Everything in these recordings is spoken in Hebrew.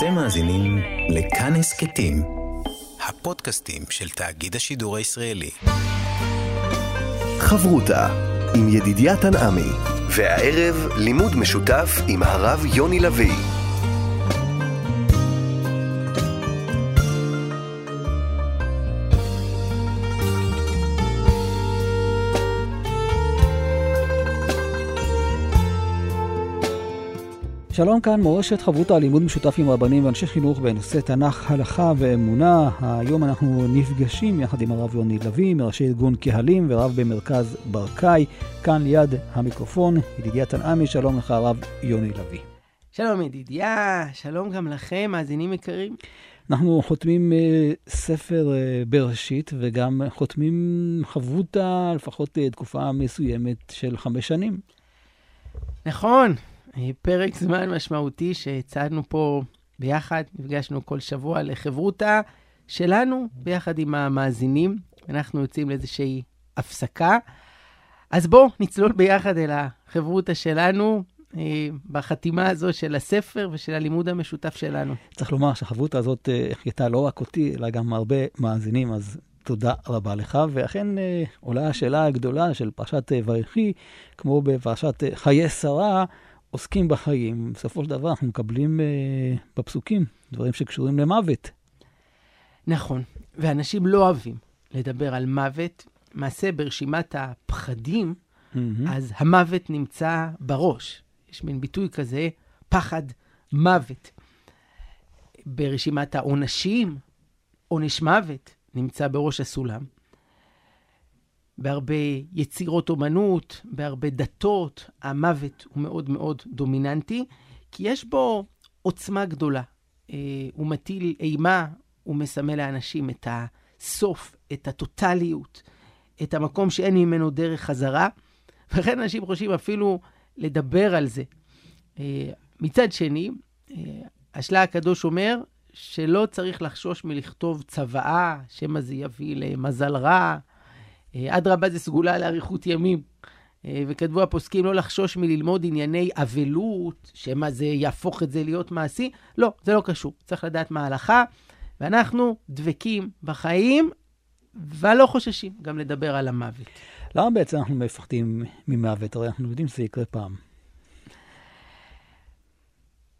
אתם מאזינים לכאן הסכתים, הפודקאסטים של תאגיד השידור הישראלי. חברותה עם ידידיה תנעמי, והערב לימוד משותף עם הרב יוני לביא. שלום כאן, מורשת חברותא, לימוד משותף עם רבנים ואנשי חינוך בנושא תנ"ך, הלכה ואמונה. היום אנחנו נפגשים יחד עם הרב יוני לביא, מראשי ארגון קהלים ורב במרכז ברקאי. כאן ליד המיקרופון, ידידיה תנעמי, שלום לך הרב יוני לביא. שלום ידידיה, שלום גם לכם, מאזינים יקרים. אנחנו חותמים uh, ספר uh, בראשית וגם חותמים חברותא, לפחות uh, תקופה מסוימת של חמש שנים. נכון, פרק זמן משמעותי שהצעדנו פה ביחד, נפגשנו כל שבוע לחברותא שלנו ביחד עם המאזינים. אנחנו יוצאים לאיזושהי הפסקה. אז בואו נצלול ביחד אל החברותא שלנו אה, בחתימה הזו של הספר ושל הלימוד המשותף שלנו. צריך לומר שהחברותא הזאת החייתה לא רק אותי, אלא גם הרבה מאזינים, אז תודה רבה לך. ואכן אה, עולה השאלה הגדולה של פרשת ויחי, כמו בפרשת חיי שרה, עוסקים בחיים, בסופו של דבר אנחנו מקבלים אה, בפסוקים דברים שקשורים למוות. נכון, ואנשים לא אוהבים לדבר על מוות. מעשה ברשימת הפחדים, mm-hmm. אז המוות נמצא בראש. יש מין ביטוי כזה, פחד מוות. ברשימת העונשים, עונש מוות נמצא בראש הסולם. בהרבה יצירות אומנות, בהרבה דתות, המוות הוא מאוד מאוד דומיננטי, כי יש בו עוצמה גדולה. אה, הוא מטיל אימה, הוא מסמל לאנשים את הסוף, את הטוטליות, את המקום שאין ממנו דרך חזרה, ולכן אנשים חושבים אפילו לדבר על זה. אה, מצד שני, אה, השלה הקדוש אומר שלא צריך לחשוש מלכתוב צוואה, שמא זה יביא למזל רע, אדרבה זה סגולה לאריכות ימים. אה, וכתבו הפוסקים לא לחשוש מללמוד ענייני אבלות, שמא זה יהפוך את זה להיות מעשי. לא, זה לא קשור. צריך לדעת מה ההלכה, ואנחנו דבקים בחיים, ולא חוששים גם לדבר על המוות. למה בעצם אנחנו מפחדים ממוות? הרי אנחנו יודעים שזה יקרה פעם.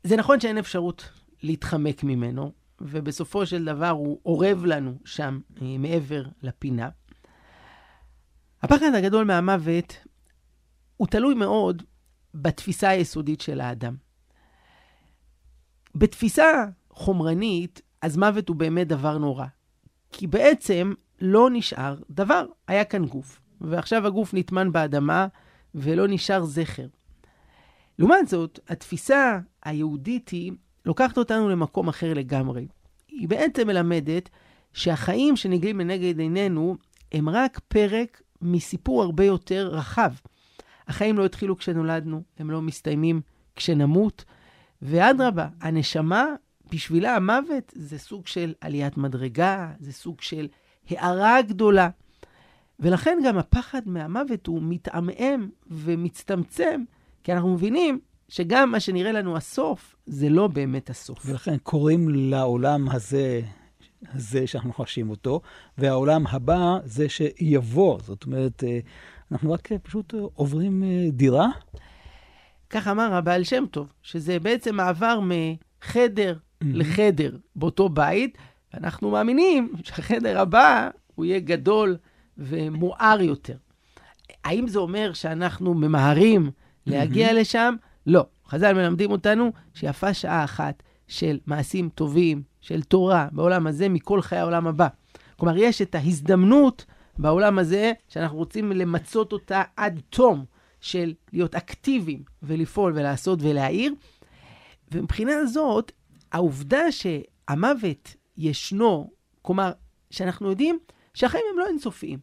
זה נכון שאין אפשרות להתחמק ממנו, ובסופו של דבר הוא אורב לנו שם אה, מעבר לפינה. הפחד הגדול מהמוות הוא תלוי מאוד בתפיסה היסודית של האדם. בתפיסה חומרנית, אז מוות הוא באמת דבר נורא. כי בעצם לא נשאר דבר. היה כאן גוף, ועכשיו הגוף נטמן באדמה ולא נשאר זכר. לעומת זאת, התפיסה היהודית היא לוקחת אותנו למקום אחר לגמרי. היא בעצם מלמדת שהחיים שנגלים לנגד עינינו הם רק פרק מסיפור הרבה יותר רחב. החיים לא התחילו כשנולדנו, הם לא מסתיימים כשנמות, ואדרבה, הנשמה, בשבילה המוות זה סוג של עליית מדרגה, זה סוג של הארה גדולה. ולכן גם הפחד מהמוות הוא מתעמעם ומצטמצם, כי אנחנו מבינים שגם מה שנראה לנו הסוף, זה לא באמת הסוף. ולכן קוראים לעולם הזה זה שאנחנו חשים אותו, והעולם הבא זה שיבוא. זאת אומרת, אה, אנחנו רק אה, פשוט אה, עוברים דירה. כך אמר הבעל שם טוב, שזה בעצם מעבר מחדר. לחדר באותו בית, ואנחנו מאמינים שהחדר הבא הוא יהיה גדול ומואר יותר. האם זה אומר שאנחנו ממהרים להגיע. לשם? לא. חז"ל מלמדים אותנו שיפה שעה אחת של מעשים טובים, של תורה בעולם הזה מכל חיי העולם הבא. כלומר, יש את ההזדמנות בעולם הזה, שאנחנו רוצים למצות אותה עד תום, של להיות אקטיביים ולפעול ולעשות ולהעיר. ומבחינה זאת, העובדה שהמוות ישנו, כלומר, שאנחנו יודעים שהחיים הם לא אינסופיים,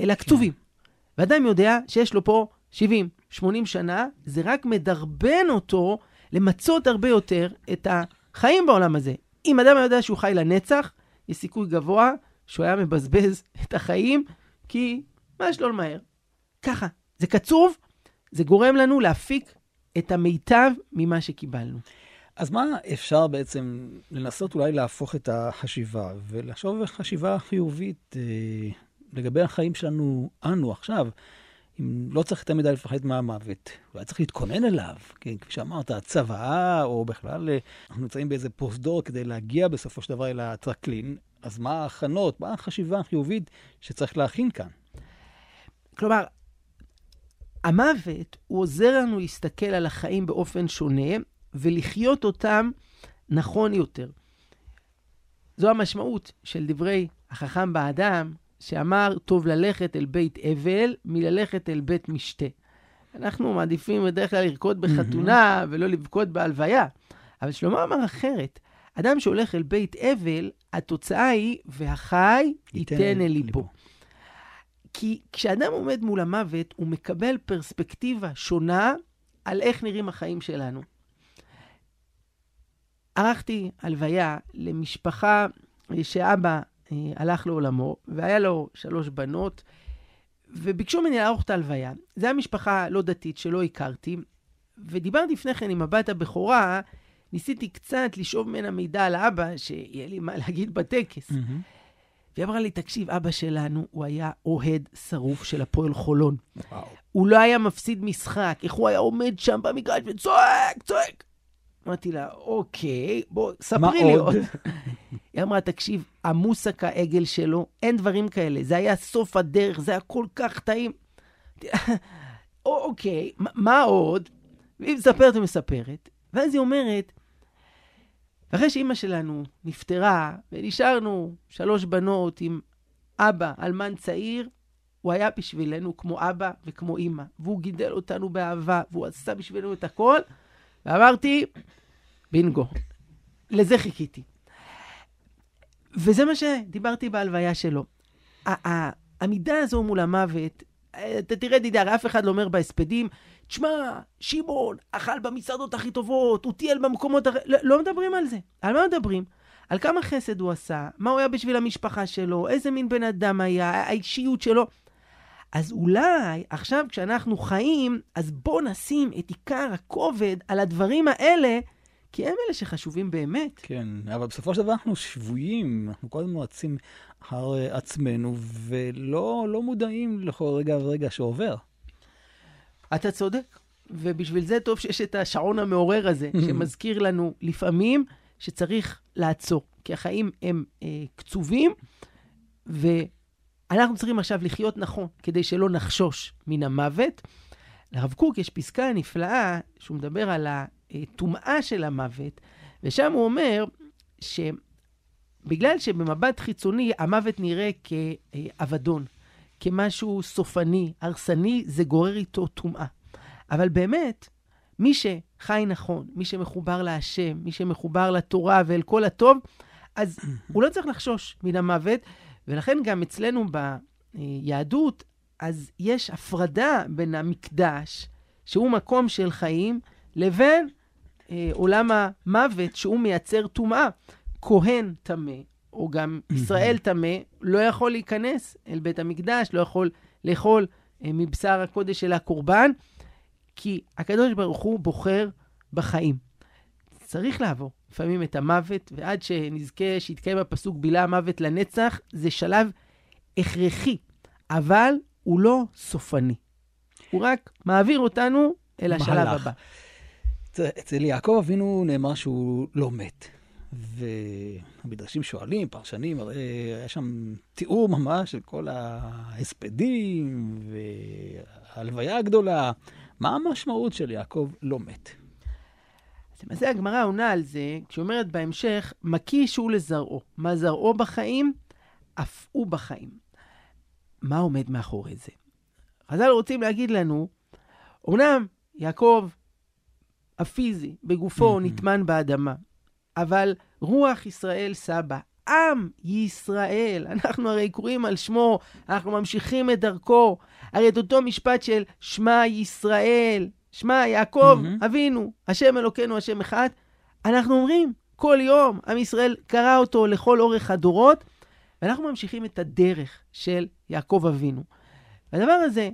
אלא כתובים. כן. ואדם יודע שיש לו פה 70, 80 שנה, זה רק מדרבן אותו למצות הרבה יותר את החיים בעולם הזה. אם אדם יודע שהוא חי לנצח, יש סיכוי גבוה שהוא היה מבזבז את החיים, כי מה יש לו למהר? ככה, זה קצוב, זה גורם לנו להפיק את המיטב ממה שקיבלנו. אז מה אפשר בעצם לנסות אולי להפוך את החשיבה ולחשוב חשיבה חיובית אה, לגבי החיים שלנו, אנו עכשיו? אם לא צריך יותר מדי לפחד מהמוות, אולי צריך להתכונן אליו, כן, כפי שאמרת, צוואה, או בכלל, אה, אנחנו נמצאים באיזה פרוזדור כדי להגיע בסופו של דבר אל הטרקלין, אז מה ההכנות, מה החשיבה החיובית שצריך להכין כאן? כלומר, המוות, הוא עוזר לנו להסתכל על החיים באופן שונה, ולחיות אותם נכון יותר. זו המשמעות של דברי החכם באדם, שאמר, טוב ללכת אל בית אבל מללכת אל בית משתה. אנחנו מעדיפים בדרך כלל לרקוד בחתונה ולא לבכות בהלוויה. אבל שלמה אמר אחרת, אדם שהולך אל בית אבל, התוצאה היא, והחי ייתן אל ליבו. כי כשאדם עומד מול המוות, הוא מקבל פרספקטיבה שונה על איך נראים החיים שלנו. ערכתי הלוויה למשפחה שאבא הלך לעולמו, והיה לו שלוש בנות, וביקשו ממני לערוך את ההלוויה. זו הייתה משפחה לא דתית שלא הכרתי, ודיברתי לפני כן עם הבת הבכורה, ניסיתי קצת לשאוב ממנה מידע על האבא, שיהיה לי מה להגיד בטקס. Mm-hmm. והיא אמרה לי, תקשיב, אבא שלנו, הוא היה אוהד שרוף של הפועל חולון. וואו. הוא לא היה מפסיד משחק, איך הוא היה עומד שם במגרש וצועק, צועק. אמרתי לה, אוקיי, בוא, ספרי לי עוד. היא אמרה, תקשיב, המוסק העגל שלו, אין דברים כאלה. זה היה סוף הדרך, זה היה כל כך טעים. אוקיי, מה עוד? והיא מספרת ומספרת, ואז היא אומרת, ואחרי שאימא שלנו נפטרה, ונשארנו שלוש בנות עם אבא, אלמן צעיר, הוא היה בשבילנו כמו אבא וכמו אימא, והוא גידל אותנו באהבה, והוא עשה בשבילנו את הכל, ואמרתי, בינגו, לזה חיכיתי. וזה מה שדיברתי בהלוויה שלו. העמידה הזו מול המוות, אתה תראה, דידי, הרי אף אחד לא אומר בהספדים, תשמע, שמעון אכל במסעדות הכי טובות, הוא טייל במקומות הכי... לא, לא מדברים על זה. על מה מדברים? על כמה חסד הוא עשה, מה הוא היה בשביל המשפחה שלו, איזה מין בן אדם היה, האישיות שלו. אז אולי עכשיו כשאנחנו חיים, אז בואו נשים את עיקר הכובד על הדברים האלה, כי הם אלה שחשובים באמת. כן, אבל בסופו של דבר אנחנו שבויים, אנחנו כל הזמן רצים אחר עצמנו, ולא לא מודעים לכל רגע ורגע שעובר. אתה צודק, ובשביל זה טוב שיש את השעון המעורר הזה, שמזכיר לנו לפעמים שצריך לעצור, כי החיים הם אה, קצובים, ואנחנו צריכים עכשיו לחיות נכון, כדי שלא נחשוש מן המוות. לרב קוק יש פסקה נפלאה, שהוא מדבר על הטומאה של המוות, ושם הוא אומר שבגלל שבמבט חיצוני המוות נראה כאבדון, כמשהו סופני, הרסני, זה גורר איתו טומאה. אבל באמת, מי שחי נכון, מי שמחובר להשם, מי שמחובר לתורה ואל כל הטוב, אז הוא לא צריך לחשוש מן המוות, ולכן גם אצלנו ביהדות, אז יש הפרדה בין המקדש, שהוא מקום של חיים, לבין אה, עולם המוות, שהוא מייצר טומאה. כהן טמא, או גם ישראל טמא, לא יכול להיכנס אל בית המקדש, לא יכול לאכול אה, מבשר הקודש של הקורבן, כי הקדוש ברוך הוא בוחר בחיים. צריך לעבור לפעמים את המוות, ועד שנזכה שיתקיים הפסוק בילה המוות לנצח, זה שלב הכרחי, אבל הוא לא סופני. הוא רק מעביר אותנו אל השלב הבא. אצל יעקב אבינו נאמר שהוא לא מת. והמדרשים שואלים, פרשנים, הרי היה שם תיאור ממש של כל ההספדים וההלוויה הגדולה. מה המשמעות של יעקב לא מת? אז למעשה הגמרא עונה על זה, כשאומרת בהמשך, מקיש הוא לזרעו. מה זרעו בחיים? אף הוא בחיים. מה עומד מאחורי זה? חז"ל רוצים להגיד לנו, אמנם יעקב הפיזי, בגופו, נטמן באדמה, אבל רוח ישראל סבא, עם ישראל, אנחנו הרי קוראים על שמו, אנחנו ממשיכים את דרכו. הרי את אותו משפט של שמע ישראל, שמע יעקב mm-hmm. אבינו, השם אלוקינו, השם אחד, אנחנו אומרים כל יום, עם ישראל קרא אותו לכל אורך הדורות, ואנחנו ממשיכים את הדרך של יעקב אבינו. והדבר הזה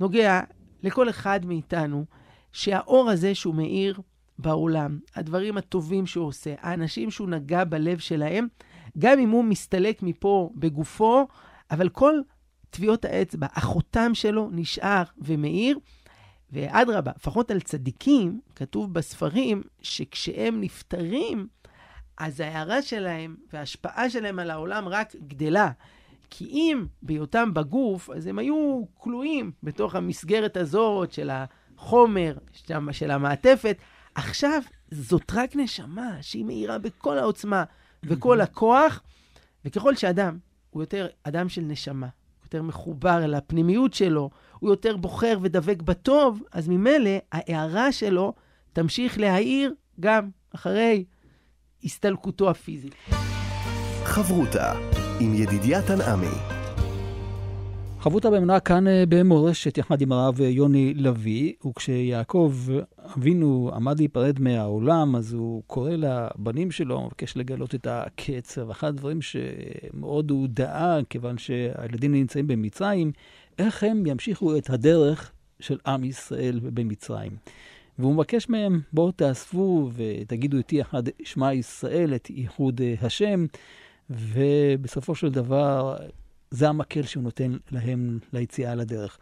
נוגע לכל אחד מאיתנו, שהאור הזה שהוא מאיר בעולם, הדברים הטובים שהוא עושה, האנשים שהוא נגע בלב שלהם, גם אם הוא מסתלק מפה בגופו, אבל כל טביעות האצבע, החותם שלו נשאר ומאיר. ואדרבה, לפחות על צדיקים, כתוב בספרים שכשהם נפטרים, אז ההערה שלהם וההשפעה שלהם על העולם רק גדלה. כי אם בהיותם בגוף, אז הם היו כלואים בתוך המסגרת הזאת של החומר, של המעטפת. עכשיו, זאת רק נשמה שהיא מאירה בכל העוצמה וכל הכוח, וככל שאדם הוא יותר אדם של נשמה, יותר מחובר אל הפנימיות שלו, הוא יותר בוחר ודבק בטוב, אז ממילא ההערה שלו תמשיך להאיר גם אחרי הסתלקותו הפיזית. חברותה עם ידידיה תנעמי. חברותה באמונה כאן אה, במורשת יחד עם הרב יוני לביא, וכשיעקב אבינו עמד להיפרד מהעולם, אז הוא קורא לבנים שלו, מבקש לגלות את הקצר. ואחד הדברים שמאוד הוא דאג, כיוון שהילדים נמצאים במצרים, איך הם ימשיכו את הדרך של עם ישראל במצרים. והוא מבקש מהם, בואו תאספו ותגידו איתי יחד שמע ישראל, את ייחוד אה, השם, ובסופו של דבר זה המקל שהוא נותן להם ליציאה לדרך.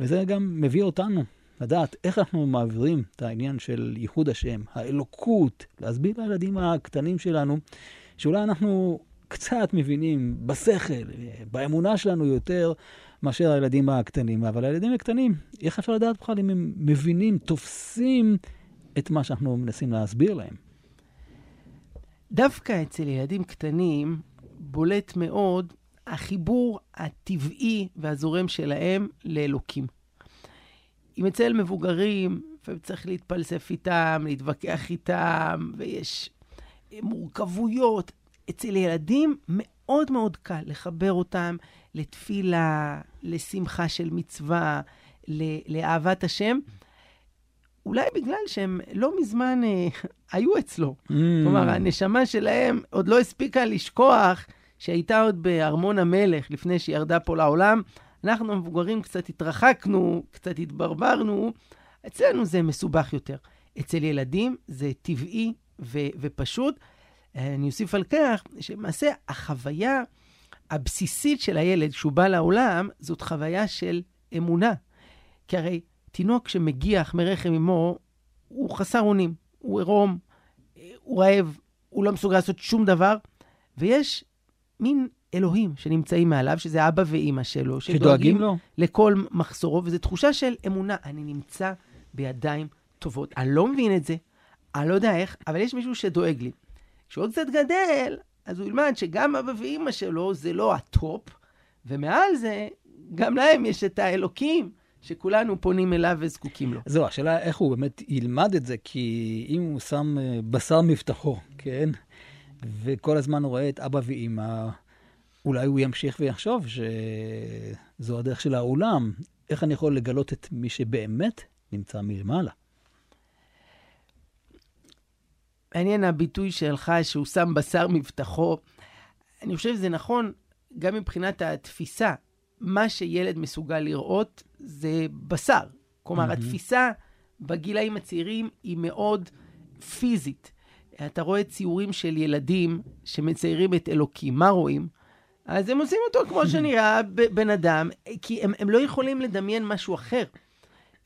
וזה גם מביא אותנו לדעת איך אנחנו מעבירים את העניין של ייחוד השם, האלוקות, להסביר לילדים הקטנים שלנו, שאולי אנחנו קצת מבינים בשכל, באמונה שלנו יותר מאשר הילדים הקטנים. אבל הילדים הקטנים, איך אפשר לדעת בכלל אם הם מבינים, תופסים את מה שאנחנו מנסים להסביר להם? דווקא אצל ילדים קטנים בולט מאוד החיבור הטבעי והזורם שלהם לאלוקים. אם אצל מבוגרים, לפעמים צריך להתפלסף איתם, להתווכח איתם, ויש מורכבויות. אצל ילדים מאוד מאוד קל לחבר אותם לתפילה, לשמחה של מצווה, לאהבת השם. אולי בגלל שהם לא מזמן אה, היו אצלו. Mm. כלומר, הנשמה שלהם עוד לא הספיקה לשכוח שהייתה עוד בארמון המלך לפני שהיא ירדה פה לעולם. אנחנו המבוגרים קצת התרחקנו, קצת התברברנו, אצלנו זה מסובך יותר. אצל ילדים זה טבעי ו- ופשוט. אני אוסיף על כך שלמעשה החוויה הבסיסית של הילד שהוא בא לעולם, זאת חוויה של אמונה. כי הרי תינוק שמגיח מרחם אמו, הוא חסר אונים, הוא עירום, הוא רעב, הוא לא מסוגל לעשות שום דבר, ויש מין אלוהים שנמצאים מעליו, שזה אבא ואימא שלו, שדואגים לו לכל מחסורו, וזו תחושה של אמונה. אני נמצא בידיים טובות. אני לא מבין את זה, אני לא יודע איך, אבל יש מישהו שדואג לי. כשהוא קצת גדל, אז הוא ילמד שגם אבא ואימא שלו זה לא הטופ, ומעל זה, גם להם יש את האלוקים. שכולנו פונים אליו וזקוקים לו. זהו, השאלה איך הוא באמת ילמד את זה, כי אם הוא שם אה, בשר מבטחו, כן? וכל הזמן הוא רואה את אבא ואימא, אולי הוא ימשיך ויחשוב שזו הדרך של העולם. איך אני יכול לגלות את מי שבאמת נמצא מלמעלה? מעניין הביטוי שלך שהוא שם בשר מבטחו. אני חושב שזה נכון גם מבחינת התפיסה. מה שילד מסוגל לראות זה בשר. כלומר, mm-hmm. התפיסה בגילאים הצעירים היא מאוד פיזית. אתה רואה ציורים של ילדים שמציירים את אלוקים. מה רואים? אז הם עושים אותו כמו שנראה בן אדם, כי הם, הם לא יכולים לדמיין משהו אחר.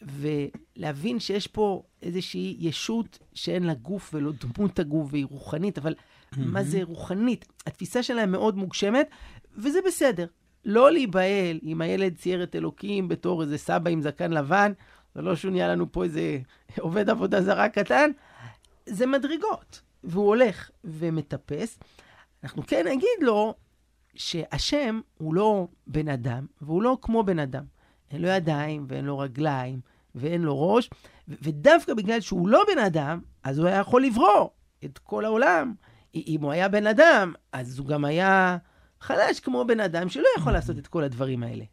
ולהבין שיש פה איזושהי ישות שאין לה גוף ולא דמות הגוף והיא רוחנית, אבל מה זה רוחנית? התפיסה שלהם מאוד מוגשמת, וזה בסדר. לא להיבהל אם הילד צייר את אלוקים בתור איזה סבא עם זקן לבן, זה לא שהוא נהיה לנו פה איזה עובד עבודה זרה קטן, זה מדרגות. והוא הולך ומטפס. אנחנו כן נגיד לו שהשם הוא לא בן אדם, והוא לא כמו בן אדם. אין לו ידיים ואין לו רגליים ואין לו ראש, ודווקא בגלל שהוא לא בן אדם, אז הוא היה יכול לברוא את כל העולם. אם הוא היה בן אדם, אז הוא גם היה חלש כמו בן אדם שלא יכול לעשות את כל הדברים האלה.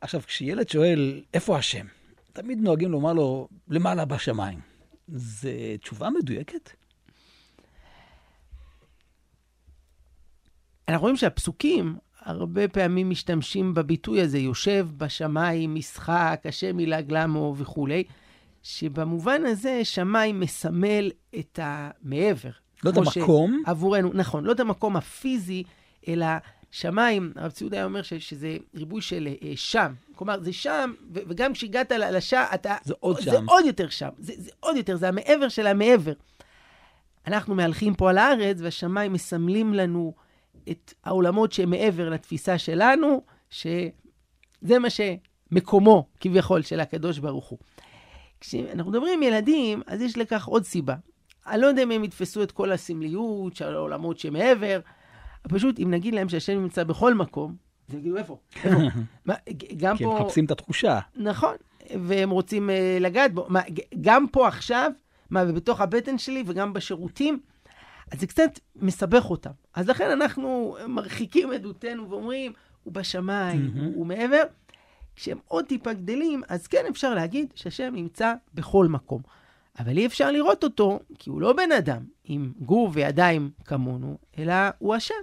עכשיו, כשילד שואל, איפה השם? תמיד נוהגים לומר לו, למעלה בשמיים. זו תשובה מדויקת? אנחנו רואים שהפסוקים הרבה פעמים משתמשים בביטוי הזה, יושב בשמיים, משחק, השם ילעג למו וכולי, שבמובן הזה שמיים מסמל את המעבר. לא את המקום, עבורנו, נכון, לא את המקום הפיזי, אלא שמיים, הרב ציודה היה אומר ש, שזה ריבוי של אה, שם. כלומר, זה שם, ו- וגם כשהגעת לשם, אתה... זה עוד זה שם. עוד יותר שם. זה, זה עוד יותר, זה המעבר של המעבר. אנחנו מהלכים פה על הארץ, והשמיים מסמלים לנו את העולמות שמעבר לתפיסה שלנו, שזה מה שמקומו, כביכול, של הקדוש ברוך הוא. כשאנחנו מדברים עם ילדים, אז יש לכך עוד סיבה. אני לא יודע אם הם יתפסו את כל הסמליות של העולמות שמעבר, פשוט אם נגיד להם שהשם נמצא בכל מקום, אז הם יגידו, איפה? איפה? מה, גם כי פה... הם מחפשים את התחושה. נכון, והם רוצים uh, לגעת בו. מה, גם פה עכשיו, מה, ובתוך הבטן שלי וגם בשירותים, אז זה קצת מסבך אותם. אז לכן אנחנו מרחיקים עדותנו ואומרים, הוא בשמיים, מהמם. הוא, הוא מעבר. כשהם עוד טיפה גדלים, אז כן אפשר להגיד שהשם נמצא בכל מקום. אבל אי אפשר לראות אותו, כי הוא לא בן אדם עם גוף וידיים כמונו, אלא הוא השם.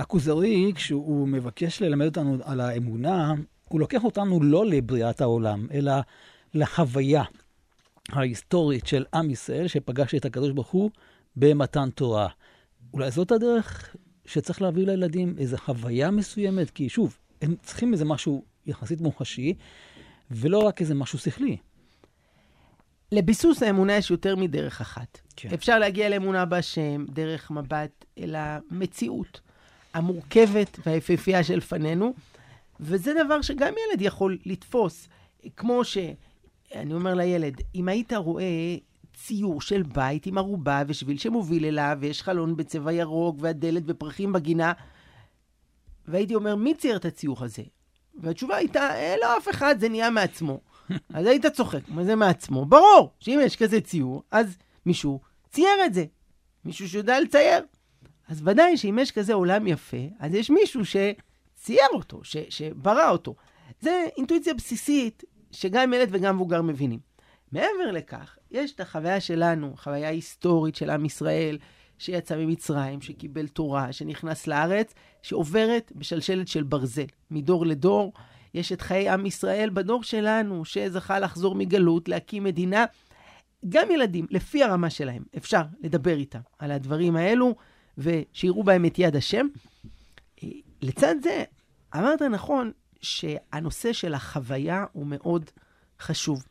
הכוזרי, כשהוא מבקש ללמד אותנו על האמונה, הוא לוקח אותנו לא לבריאת העולם, אלא לחוויה ההיסטורית של עם ישראל שפגש את הקדוש ברוך הוא במתן תורה. אולי זאת הדרך שצריך להביא לילדים, איזו חוויה מסוימת, כי שוב, הם צריכים איזה משהו יחסית מוחשי, ולא רק איזה משהו שכלי. לביסוס האמונה יש יותר מדרך אחת. כן. כן. אפשר להגיע לאמונה בהשם דרך מבט אל המציאות המורכבת והיפהפייה שלפנינו, וזה דבר שגם ילד יכול לתפוס. כמו שאני אומר לילד, אם היית רואה ציור של בית עם ערובה ושביל שמוביל אליו, ויש חלון בצבע ירוק, והדלת ופרחים בגינה, והייתי אומר, מי צייר את הציור הזה? והתשובה הייתה, אה, לא, אף אחד, זה נהיה מעצמו. אז היית צוחק, מה זה מעצמו? ברור שאם יש כזה ציור, אז מישהו צייר את זה. מישהו שיודע לצייר. אז ודאי שאם יש כזה עולם יפה, אז יש מישהו שצייר אותו, ש, שברא אותו. זה אינטואיציה בסיסית שגם ילד וגם מבוגר מבינים. מעבר לכך, יש את החוויה שלנו, חוויה היסטורית של עם ישראל, שיצא ממצרים, שקיבל תורה, שנכנס לארץ, שעוברת בשלשלת של ברזל, מדור לדור. יש את חיי עם ישראל בדור שלנו, שזכה לחזור מגלות, להקים מדינה. גם ילדים, לפי הרמה שלהם, אפשר לדבר איתם על הדברים האלו, ושיראו בהם את יד השם. לצד זה, אמרת נכון שהנושא של החוויה הוא מאוד חשוב.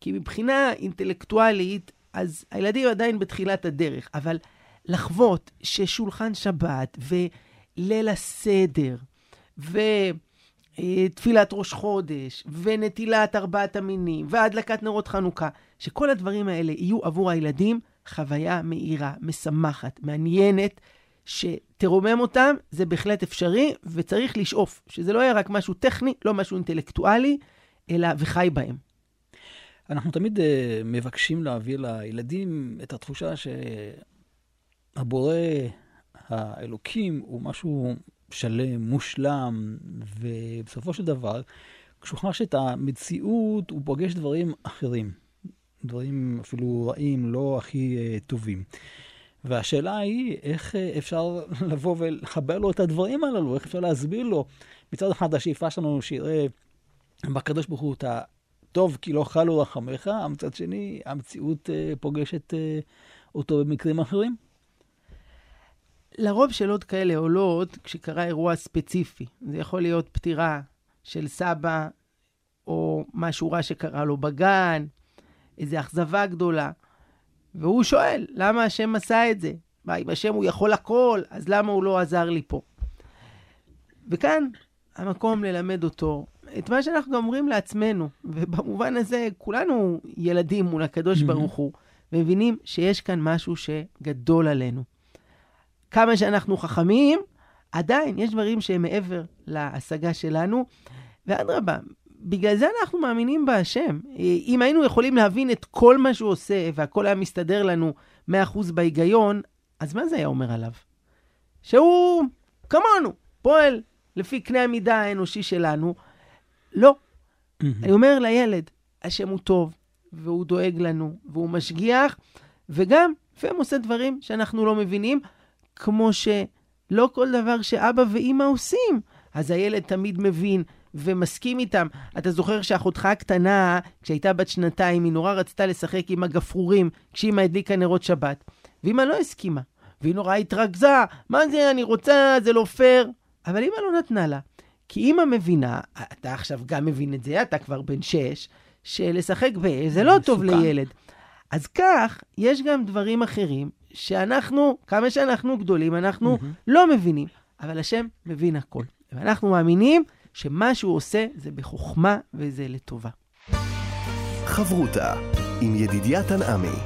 כי מבחינה אינטלקטואלית, אז הילדים עדיין בתחילת הדרך, אבל לחוות ששולחן שבת וליל הסדר ותפילת ראש חודש ונטילת ארבעת המינים והדלקת נרות חנוכה, שכל הדברים האלה יהיו עבור הילדים חוויה מהירה, משמחת, מעניינת, שתרומם אותם, זה בהחלט אפשרי, וצריך לשאוף, שזה לא יהיה רק משהו טכני, לא משהו אינטלקטואלי, אלא וחי בהם. אנחנו תמיד uh, מבקשים להעביר לילדים את התחושה שהבורא, האלוקים, הוא משהו שלם, מושלם, ובסופו של דבר, כשהוא חש את המציאות, הוא פוגש דברים אחרים. דברים אפילו רעים, לא הכי uh, טובים. והשאלה היא, איך uh, אפשר לבוא ולחבר לו את הדברים הללו? איך אפשר להסביר לו? מצד אחד, השאיפה שלנו שיראה בקדוש ברוך הוא את ה... טוב כי לא חלו רחמך, מצד שני, המציאות uh, פוגשת אותו במקרים אחרים. לרוב שאלות כאלה עולות כשקרה אירוע ספציפי. זה יכול להיות פטירה של סבא, או משהו רע שקרה לו בגן, איזו אכזבה גדולה. והוא שואל, למה השם עשה את זה? מה, אם השם הוא יכול הכל, אז למה הוא לא עזר לי פה? וכאן המקום ללמד אותו את מה שאנחנו גם אומרים לעצמנו, ובמובן הזה כולנו ילדים מול הקדוש Mhm. ברוך הוא, ומבינים שיש כאן משהו שגדול עלינו. כמה שאנחנו חכמים, עדיין יש דברים שהם מעבר להשגה שלנו, ואדרבה, בגלל זה אנחנו מאמינים בהשם. אם היינו יכולים להבין את כל מה שהוא עושה, והכל היה מסתדר לנו 100% בהיגיון, אז מה זה היה אומר עליו? שהוא כמונו, פועל לפי קנה המידה האנושי שלנו. לא. אני אומר לילד, השם הוא טוב, והוא דואג לנו, והוא משגיח, וגם לפעמים עושה דברים שאנחנו לא מבינים, כמו שלא כל דבר שאבא ואימא עושים, אז הילד תמיד מבין ומסכים איתם. אתה זוכר שאחותך הקטנה, כשהייתה בת שנתיים, היא נורא רצתה לשחק עם הגפרורים כשאמא הדליקה נרות שבת, ואמא לא הסכימה, והיא נורא התרכזה, מה זה, אני רוצה, זה לא פייר. אבל אמא לא נתנה לה. כי אמא מבינה, אתה עכשיו גם מבין את זה, אתה כבר בן שש, שלשחק באש זה לא טוב לילד. אז כך, יש גם דברים אחרים שאנחנו, כמה שאנחנו גדולים, אנחנו mm-hmm. לא מבינים, אבל השם מבין הכל. ואנחנו מאמינים שמה שהוא עושה זה בחוכמה וזה לטובה. חברותה עם ידידיה תנעמי.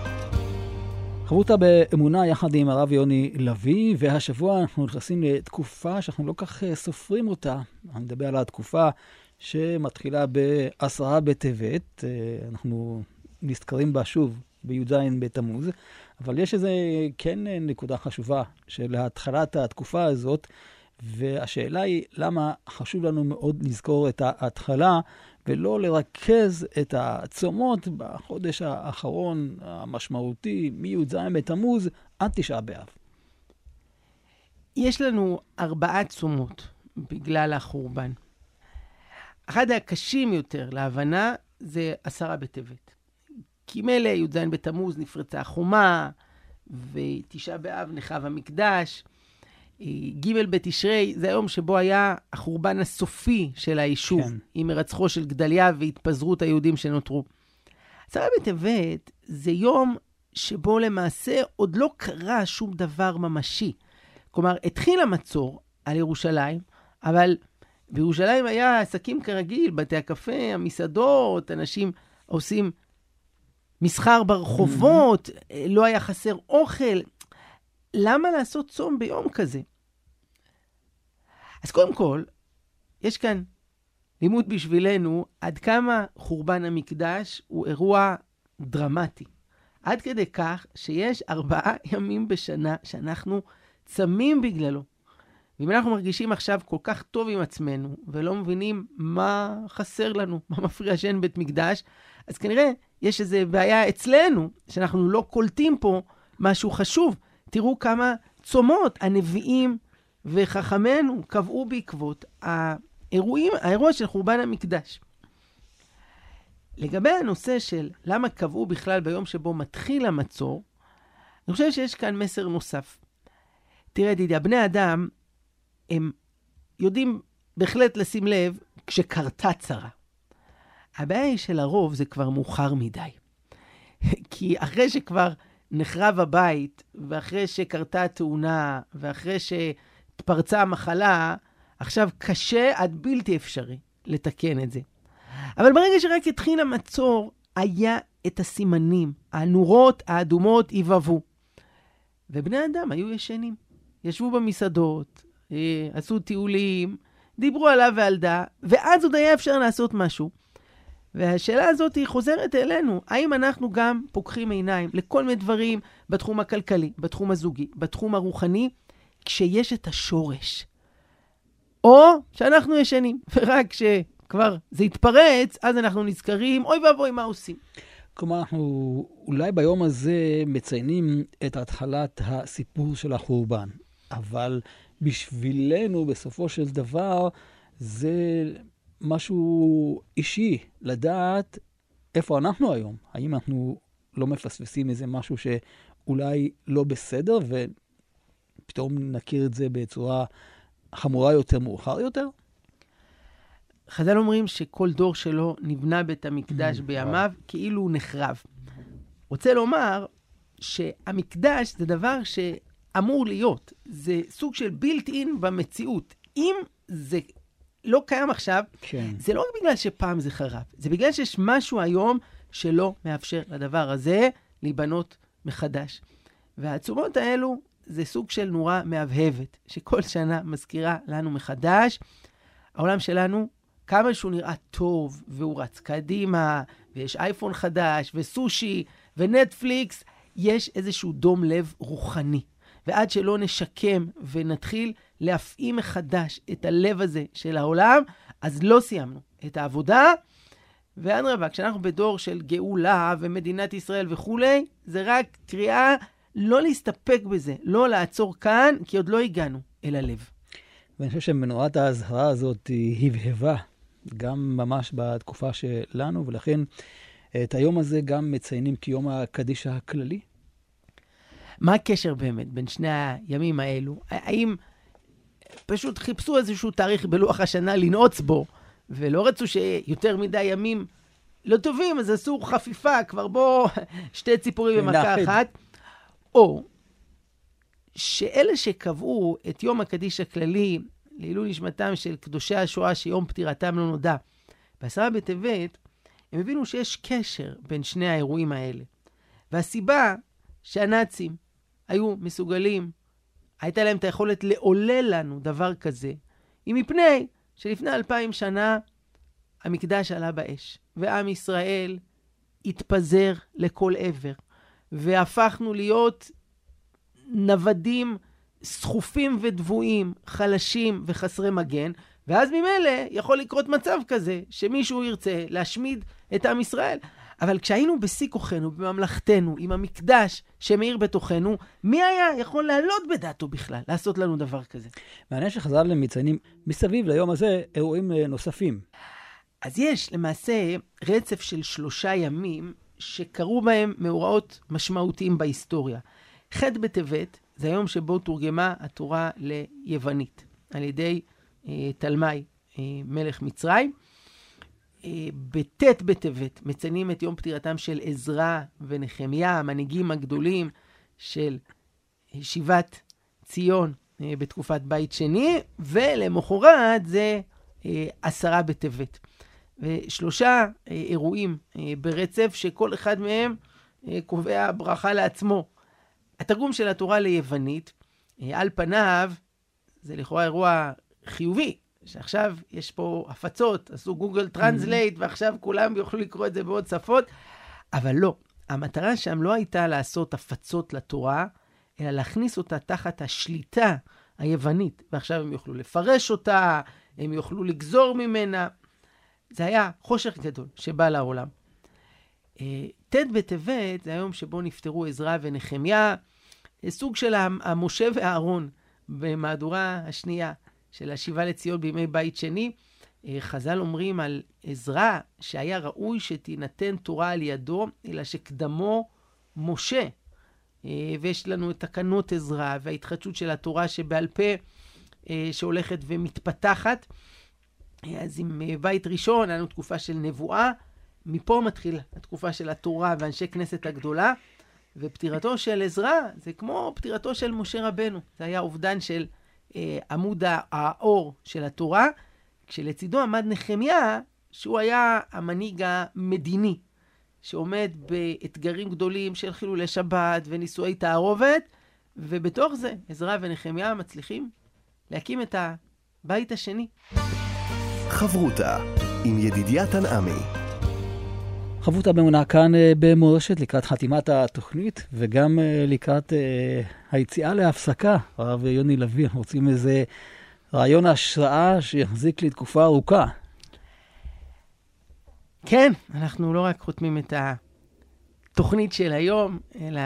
חברותה באמונה יחד עם הרב יוני לביא, והשבוע אנחנו נכנסים לתקופה שאנחנו לא כך אה, סופרים אותה. אני מדבר על התקופה שמתחילה בעשרה בטבת, אה, אנחנו נזכרים בה שוב בי"ז בתמוז, אבל יש איזה כן נקודה חשובה של התחלת התקופה הזאת, והשאלה היא למה חשוב לנו מאוד לזכור את ההתחלה ולא לרכז את הצומות בחודש האחרון המשמעותי, מי"ז בתמוז עד תשעה באב. יש לנו ארבעה צומות בגלל החורבן. אחד הקשים יותר להבנה זה עשרה בטבת. כי מילא י"ז בתמוז נפרצה החומה, ותשעה באב נחרב המקדש. ג' בתשרי זה היום שבו היה החורבן הסופי של היישוב, כן. עם מרצחו של גדליה והתפזרות היהודים שנותרו. עשרה בטבת זה יום שבו למעשה עוד לא קרה שום דבר ממשי. כלומר, התחיל המצור על ירושלים, אבל בירושלים היה עסקים כרגיל, בתי הקפה, המסעדות, אנשים עושים מסחר ברחובות, mm-hmm. לא היה חסר אוכל. למה לעשות צום ביום כזה? אז קודם כל, יש כאן לימוד בשבילנו עד כמה חורבן המקדש הוא אירוע דרמטי. עד כדי כך שיש ארבעה ימים בשנה שאנחנו צמים בגללו. ואם אנחנו מרגישים עכשיו כל כך טוב עם עצמנו, ולא מבינים מה חסר לנו, מה מפריע שאין בית מקדש, אז כנראה יש איזו בעיה אצלנו, שאנחנו לא קולטים פה משהו חשוב. תראו כמה צומות הנביאים וחכמינו קבעו בעקבות האירועים, האירוע של חורבן המקדש. לגבי הנושא של למה קבעו בכלל ביום שבו מתחיל המצור, אני חושב שיש כאן מסר נוסף. תראה, דידיה, בני אדם, הם יודעים בהחלט לשים לב כשקרתה צרה. הבעיה היא שלרוב זה כבר מאוחר מדי. כי אחרי שכבר נחרב הבית, ואחרי שקרתה התאונה, ואחרי שהתפרצה המחלה, עכשיו קשה עד בלתי אפשרי לתקן את זה. אבל ברגע שרק התחיל המצור, היה את הסימנים, הנורות האדומות יבבו. ובני אדם היו ישנים. ישבו במסעדות, אה, עשו טיולים, דיברו עליו ועל דה, ואז עוד היה אפשר לעשות משהו. והשאלה הזאת היא חוזרת אלינו, האם אנחנו גם פוקחים עיניים לכל מיני דברים בתחום הכלכלי, בתחום הזוגי, בתחום הרוחני, כשיש את השורש. או שאנחנו ישנים, ורק כשכבר זה יתפרץ, אז אנחנו נזכרים, אוי ואבוי, מה עושים? כלומר, אנחנו אולי ביום הזה מציינים את התחלת הסיפור של החורבן, אבל בשבילנו, בסופו של דבר, זה משהו אישי, לדעת איפה אנחנו היום. האם אנחנו לא מפספסים איזה משהו שאולי לא בסדר, ופתאום נכיר את זה בצורה חמורה יותר מאוחר יותר? חז"ל אומרים שכל דור שלו נבנה בית המקדש mm, בימיו כאילו הוא נחרב. רוצה לומר שהמקדש זה דבר שאמור להיות, זה סוג של בילט אין במציאות. אם זה לא קיים עכשיו, כן. זה לא רק בגלל שפעם זה חרב, זה בגלל שיש משהו היום שלא מאפשר לדבר הזה להיבנות מחדש. והעצומות האלו זה סוג של נורה מהבהבת, שכל שנה מזכירה לנו מחדש. העולם שלנו, כמה שהוא נראה טוב, והוא רץ קדימה, ויש אייפון חדש, וסושי, ונטפליקס, יש איזשהו דום לב רוחני. ועד שלא נשקם ונתחיל להפעים מחדש את הלב הזה של העולם, אז לא סיימנו את העבודה. ואדרבה, כשאנחנו בדור של גאולה ומדינת ישראל וכולי, זה רק קריאה לא להסתפק בזה, לא לעצור כאן, כי עוד לא הגענו אל הלב. ואני חושב שמנורת האזהרה הזאת הבהבה גם ממש בתקופה שלנו, ולכן את היום הזה גם מציינים כיום הקדיש הכללי. מה הקשר באמת בין שני הימים האלו? האם פשוט חיפשו איזשהו תאריך בלוח השנה לנעוץ בו, ולא רצו שיותר מדי ימים לא טובים, אז עשו חפיפה, כבר בוא, שתי ציפורים במכה אחת. או שאלה שקבעו את יום הקדיש הכללי לעילוי נשמתם של קדושי השואה שיום פטירתם לא נודע, בעשרה בטבת, הם הבינו שיש קשר בין שני האירועים האלה. והסיבה שהנאצים היו מסוגלים, הייתה להם את היכולת לעולל לנו דבר כזה, היא מפני שלפני אלפיים שנה המקדש עלה באש, ועם ישראל התפזר לכל עבר, והפכנו להיות נוודים סחופים ודבויים, חלשים וחסרי מגן, ואז ממילא יכול לקרות מצב כזה, שמישהו ירצה להשמיד את עם ישראל. אבל כשהיינו בשיא כוחנו, בממלכתנו, עם המקדש שמאיר בתוכנו, מי היה יכול לעלות בדעתו בכלל לעשות לנו דבר כזה? מעניין שחז"ל מציינים מסביב ליום הזה אירועים אה, נוספים. אז יש למעשה רצף של שלושה ימים שקרו בהם מאורעות משמעותיים בהיסטוריה. ח' בטבת זה היום שבו תורגמה התורה ליוונית על ידי אה, תלמי, אה, מלך מצרים. אה, בט' בטבת מציינים את יום פטירתם של עזרא ונחמיה, המנהיגים הגדולים של שיבת ציון אה, בתקופת בית שני, ולמחרת זה אה, עשרה בטבת. ושלושה אירועים ברצף, שכל אחד מהם קובע ברכה לעצמו. התרגום של התורה ליוונית, על פניו, זה לכאורה אירוע חיובי, שעכשיו יש פה הפצות, עשו Google Translate, mm-hmm. ועכשיו כולם יוכלו לקרוא את זה בעוד שפות, אבל לא. המטרה שם לא הייתה לעשות הפצות לתורה, אלא להכניס אותה תחת השליטה היוונית, ועכשיו הם יוכלו לפרש אותה, הם יוכלו לגזור ממנה. זה היה חושך גדול שבא לעולם. אה, ט' בטבת זה היום שבו נפטרו עזרא ונחמיה, סוג של המשה והאהרון במהדורה השנייה של השיבה לציון בימי בית שני. אה, חז"ל אומרים על עזרא שהיה ראוי שתינתן תורה על ידו, אלא שקדמו משה. ויש לנו את תקנות עזרא וההתחדשות של התורה שבעל פה שהולכת ומתפתחת. אז עם אה, בית ראשון, היה לנו תקופה של נבואה, מפה מתחיל התקופה של התורה ואנשי כנסת הגדולה, ופטירתו של עזרא זה כמו פטירתו של משה רבנו. זה היה אובדן של אה, עמוד האור של התורה, כשלצידו עמד נחמיה, שהוא היה המנהיג המדיני, שעומד באתגרים גדולים של חילולי שבת ונישואי תערובת, ובתוך זה עזרא ונחמיה מצליחים להקים את הבית השני. חברותה עם ידידיה תנעמי. חברותה באמונה כאן אה, במורשת לקראת חתימת התוכנית וגם אה, לקראת אה, היציאה להפסקה. הרב יוני לביא, אנחנו רוצים איזה רעיון השראה שיחזיק לי תקופה ארוכה. כן, אנחנו לא רק חותמים את התוכנית של היום, אלא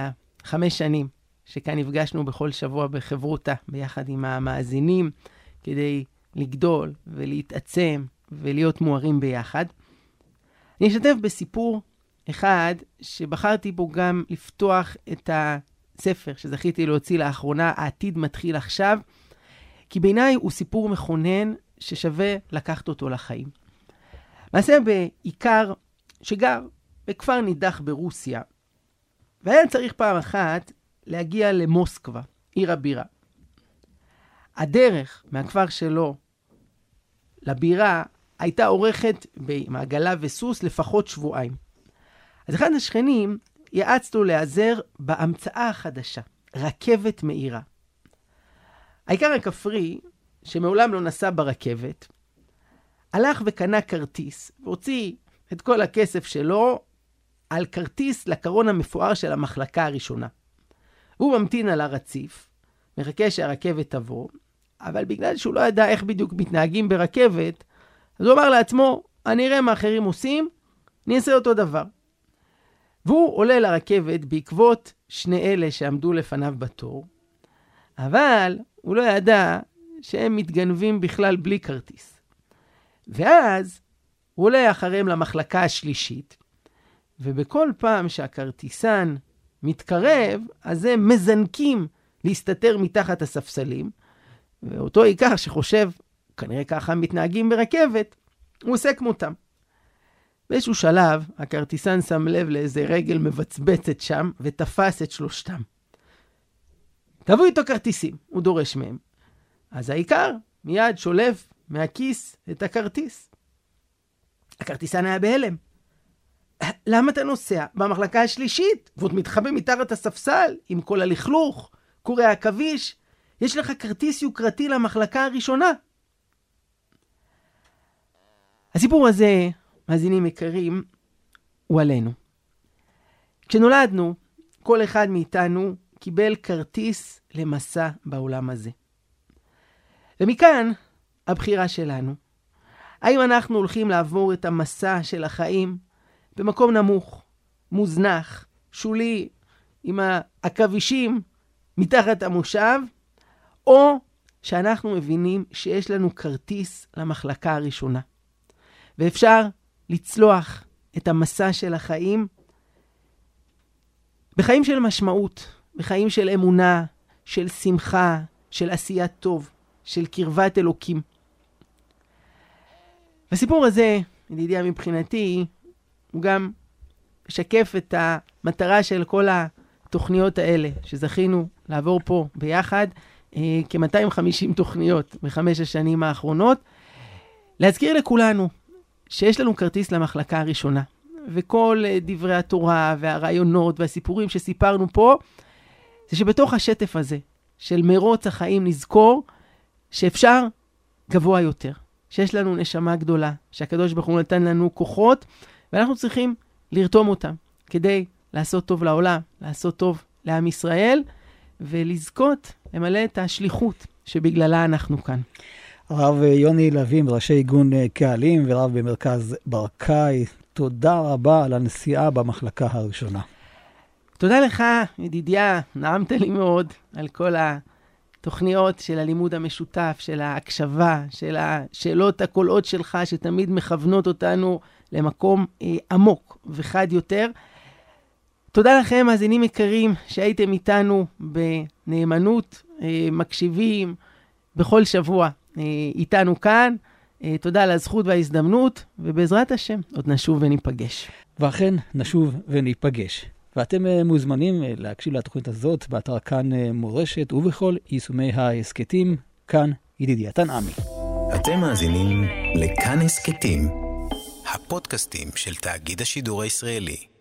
חמש שנים שכאן נפגשנו בכל שבוע בחברותה, ביחד עם המאזינים, כדי לגדול ולהתעצם ולהיות מוארים ביחד. אני אשתף בסיפור אחד שבחרתי בו גם לפתוח את הספר שזכיתי להוציא לאחרונה, העתיד מתחיל עכשיו, כי בעיניי הוא סיפור מכונן ששווה לקחת אותו לחיים. מעשה בעיקר שגר בכפר נידח ברוסיה, והיה צריך פעם אחת להגיע למוסקבה, עיר הבירה. הדרך מהכפר שלו לבירה הייתה עורכת במעגלה וסוס לפחות שבועיים. אז אחד השכנים יעץ לו להיעזר בהמצאה החדשה, רכבת מהירה. העיקר הכפרי, שמעולם לא נסע ברכבת, הלך וקנה כרטיס, והוציא את כל הכסף שלו על כרטיס לקרון המפואר של המחלקה הראשונה. הוא ממתין על הרציף, מחכה שהרכבת תבוא, אבל בגלל שהוא לא ידע איך בדיוק מתנהגים ברכבת, אז הוא אמר לעצמו, אני אראה מה אחרים עושים, אני אעשה אותו דבר. והוא עולה לרכבת בעקבות שני אלה שעמדו לפניו בתור, אבל הוא לא ידע שהם מתגנבים בכלל בלי כרטיס. ואז הוא עולה אחריהם למחלקה השלישית, ובכל פעם שהכרטיסן מתקרב, אז הם מזנקים להסתתר מתחת הספסלים, ואותו עיקר שחושב, כנראה ככה מתנהגים ברכבת, הוא עושה כמותם. באיזשהו שלב, הכרטיסן שם לב לאיזה רגל מבצבצת שם, ותפס את שלושתם. תבוא איתו כרטיסים, הוא דורש מהם. אז העיקר מיד שולף מהכיס את הכרטיס. הכרטיסן היה בהלם. למה אתה נוסע במחלקה השלישית ועוד מתחבא מתחת הספסל עם כל הלכלוך, קורי העכביש? יש לך כרטיס יוקרתי למחלקה הראשונה. הסיפור הזה, מאזינים יקרים, הוא עלינו. כשנולדנו, כל אחד מאיתנו קיבל כרטיס למסע בעולם הזה. ומכאן הבחירה שלנו. האם אנחנו הולכים לעבור את המסע של החיים במקום נמוך, מוזנח, שולי, עם העכבישים מתחת המושב, או שאנחנו מבינים שיש לנו כרטיס למחלקה הראשונה, ואפשר לצלוח את המסע של החיים בחיים של משמעות, בחיים של אמונה, של שמחה, של עשיית טוב, של קרבת אלוקים. הסיפור הזה, ידידיה מבחינתי, הוא גם משקף את המטרה של כל התוכניות האלה, שזכינו לעבור פה ביחד, אה, כ-250 תוכניות בחמש השנים האחרונות. להזכיר לכולנו שיש לנו כרטיס למחלקה הראשונה, וכל אה, דברי התורה והרעיונות והסיפורים שסיפרנו פה, זה שבתוך השטף הזה של מרוץ החיים נזכור שאפשר גבוה יותר, שיש לנו נשמה גדולה, שהקדוש ברוך הוא נתן לנו כוחות, ואנחנו צריכים לרתום אותם כדי לעשות טוב לעולם, לעשות טוב לעם ישראל, ולזכות למלא את השליחות שבגללה אנחנו כאן. הרב יוני לוים, ראשי ארגון קהלים ורב במרכז ברקאי, תודה רבה על הנסיעה במחלקה הראשונה. תודה לך, ידידיה, נעמת לי מאוד על כל התוכניות של הלימוד המשותף, של ההקשבה, של השאלות הקולעות שלך, שתמיד מכוונות אותנו למקום אה, עמוק וחד יותר. תודה לכם, מאזינים יקרים, שהייתם איתנו בנאמנות, אה, מקשיבים בכל שבוע אה, איתנו כאן. אה, תודה על הזכות וההזדמנות, ובעזרת השם עוד נשוב וניפגש. ואכן, נשוב וניפגש. ואתם אה, מוזמנים אה, להקשיב לתוכנית הזאת באתר כאן אה, מורשת ובכל יישומי ההסכתים, כאן ידידיה עמי. אתם מאזינים לכאן הסכתים, הפודקאסטים של תאגיד השידור הישראלי.